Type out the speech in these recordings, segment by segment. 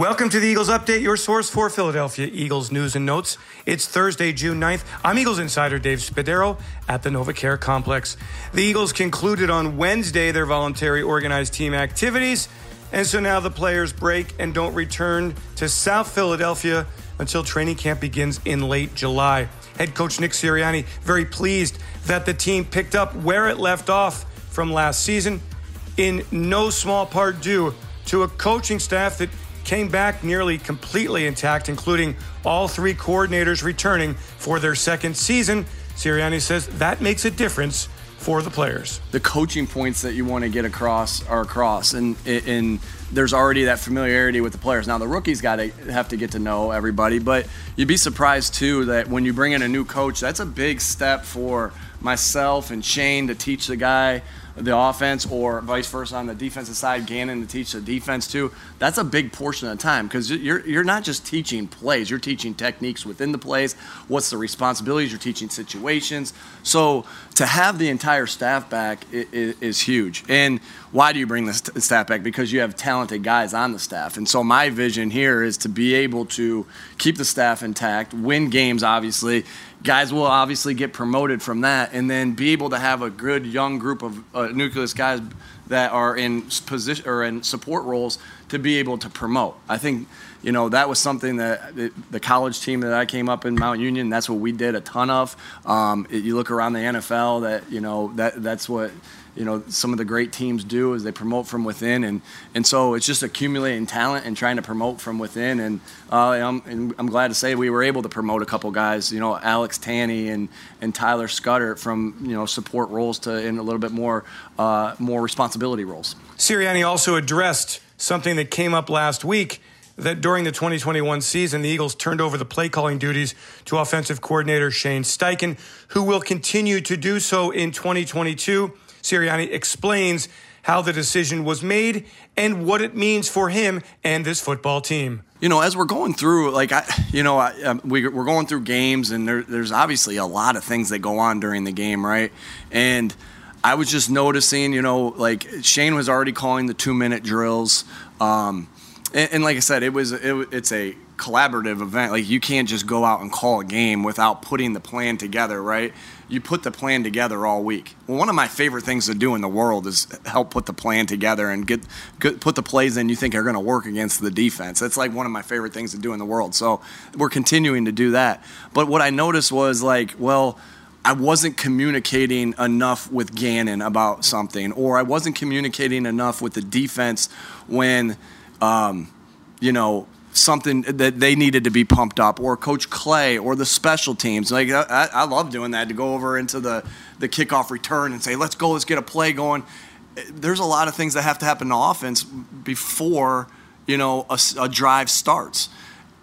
Welcome to the Eagles Update, your source for Philadelphia Eagles news and notes. It's Thursday, June 9th. I'm Eagles insider Dave Spadaro at the NovaCare Complex. The Eagles concluded on Wednesday their voluntary organized team activities, and so now the players break and don't return to South Philadelphia until training camp begins in late July. Head coach Nick Sirianni very pleased that the team picked up where it left off from last season, in no small part due to a coaching staff that came back nearly completely intact, including all three coordinators returning for their second season. Sirianni says that makes a difference for the players. The coaching points that you want to get across are across, and and there's already that familiarity with the players. Now the rookies got to have to get to know everybody, but you'd be surprised too that when you bring in a new coach, that's a big step for myself and Shane to teach the guy the offense or vice versa on the defensive side, Gannon to teach the defense too. That's a big portion of the time because you're you're not just teaching plays, you're teaching techniques within the plays. What's the responsibilities? You're teaching situations. So to have the entire staff back is, is huge. And why do you bring the staff back? Because you have talented guys on the staff. And so my vision here is to be able to keep the staff intact, win games, obviously. Guys will obviously get promoted from that, and then be able to have a good young group of uh, nucleus guys that are in position or in support roles to be able to promote. I think you know that was something that the college team that I came up in Mount Union. That's what we did a ton of. Um, you look around the NFL, that you know that that's what you know some of the great teams do is they promote from within and and so it's just accumulating talent and trying to promote from within and, uh, I'm, I'm glad to say we were able to promote a couple guys you know Alex Tanney and and Tyler Scudder from you know support roles to in a little bit more uh, more responsibility roles. Sirianni also addressed something that came up last week that during the 2021 season, the Eagles turned over the play calling duties to offensive coordinator Shane Steichen, who will continue to do so in 2022. Sirianni explains how the decision was made and what it means for him and this football team. You know, as we're going through, like I, you know, I, um, we, are going through games, and there, there's obviously a lot of things that go on during the game, right? And I was just noticing, you know, like Shane was already calling the two minute drills, um, and, and, like I said, it was it, it's a collaborative event. Like you can't just go out and call a game without putting the plan together, right? You put the plan together all week. Well, one of my favorite things to do in the world is help put the plan together and get, get put the plays in you think are going to work against the defense. That's like one of my favorite things to do in the world. So we're continuing to do that. But what I noticed was like, well. I wasn't communicating enough with Gannon about something, or I wasn't communicating enough with the defense when, um, you know, something that they needed to be pumped up, or Coach Clay, or the special teams. Like I, I love doing that to go over into the the kickoff return and say, "Let's go, let's get a play going." There's a lot of things that have to happen in offense before you know a, a drive starts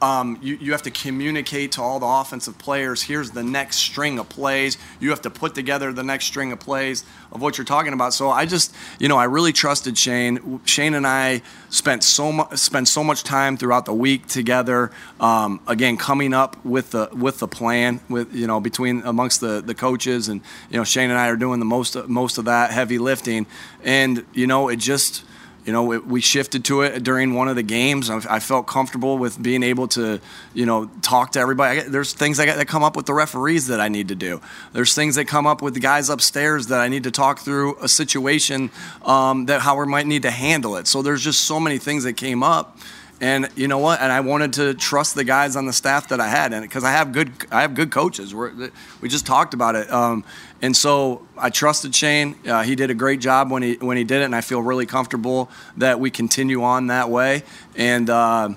um, you, you have to communicate to all the offensive players here's the next string of plays. You have to put together the next string of plays of what you're talking about. So i just you know i really trusted shane. Shane and i spent so much spent so much time throughout the week together um, again coming up with the with the plan with you know between amongst the the coaches and you know shane and i are doing the most most of that heavy lifting. And you know it just you know, we shifted to it during one of the games. I felt comfortable with being able to, you know, talk to everybody. There's things that come up with the referees that I need to do. There's things that come up with the guys upstairs that I need to talk through a situation um, that how we might need to handle it. So there's just so many things that came up and you know what? And I wanted to trust the guys on the staff that I had, and because I have good, I have good coaches. We're, we just talked about it, um, and so I trusted Shane. Uh, he did a great job when he when he did it, and I feel really comfortable that we continue on that way. And uh,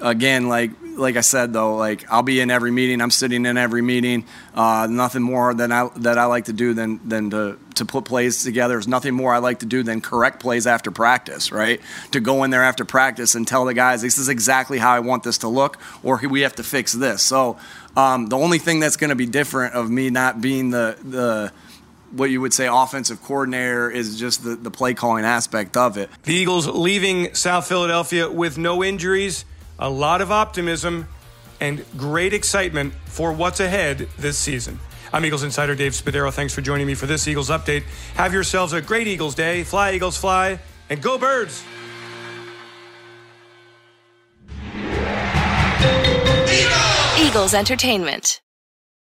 again, like like I said though, like I'll be in every meeting. I'm sitting in every meeting. Uh, nothing more than I that I like to do than than to to put plays together. There's nothing more I like to do than correct plays after practice. Right? To go in there after practice and tell the guys this is exactly how I want this to look, or we have to fix this. So um, the only thing that's going to be different of me not being the the what you would say offensive coordinator is just the, the play calling aspect of it. The Eagles leaving South Philadelphia with no injuries a lot of optimism and great excitement for what's ahead this season. I'm Eagles insider Dave Spadaro. Thanks for joining me for this Eagles update. Have yourselves a great Eagles day. Fly, Eagles, fly, and go, birds! Eagles Entertainment.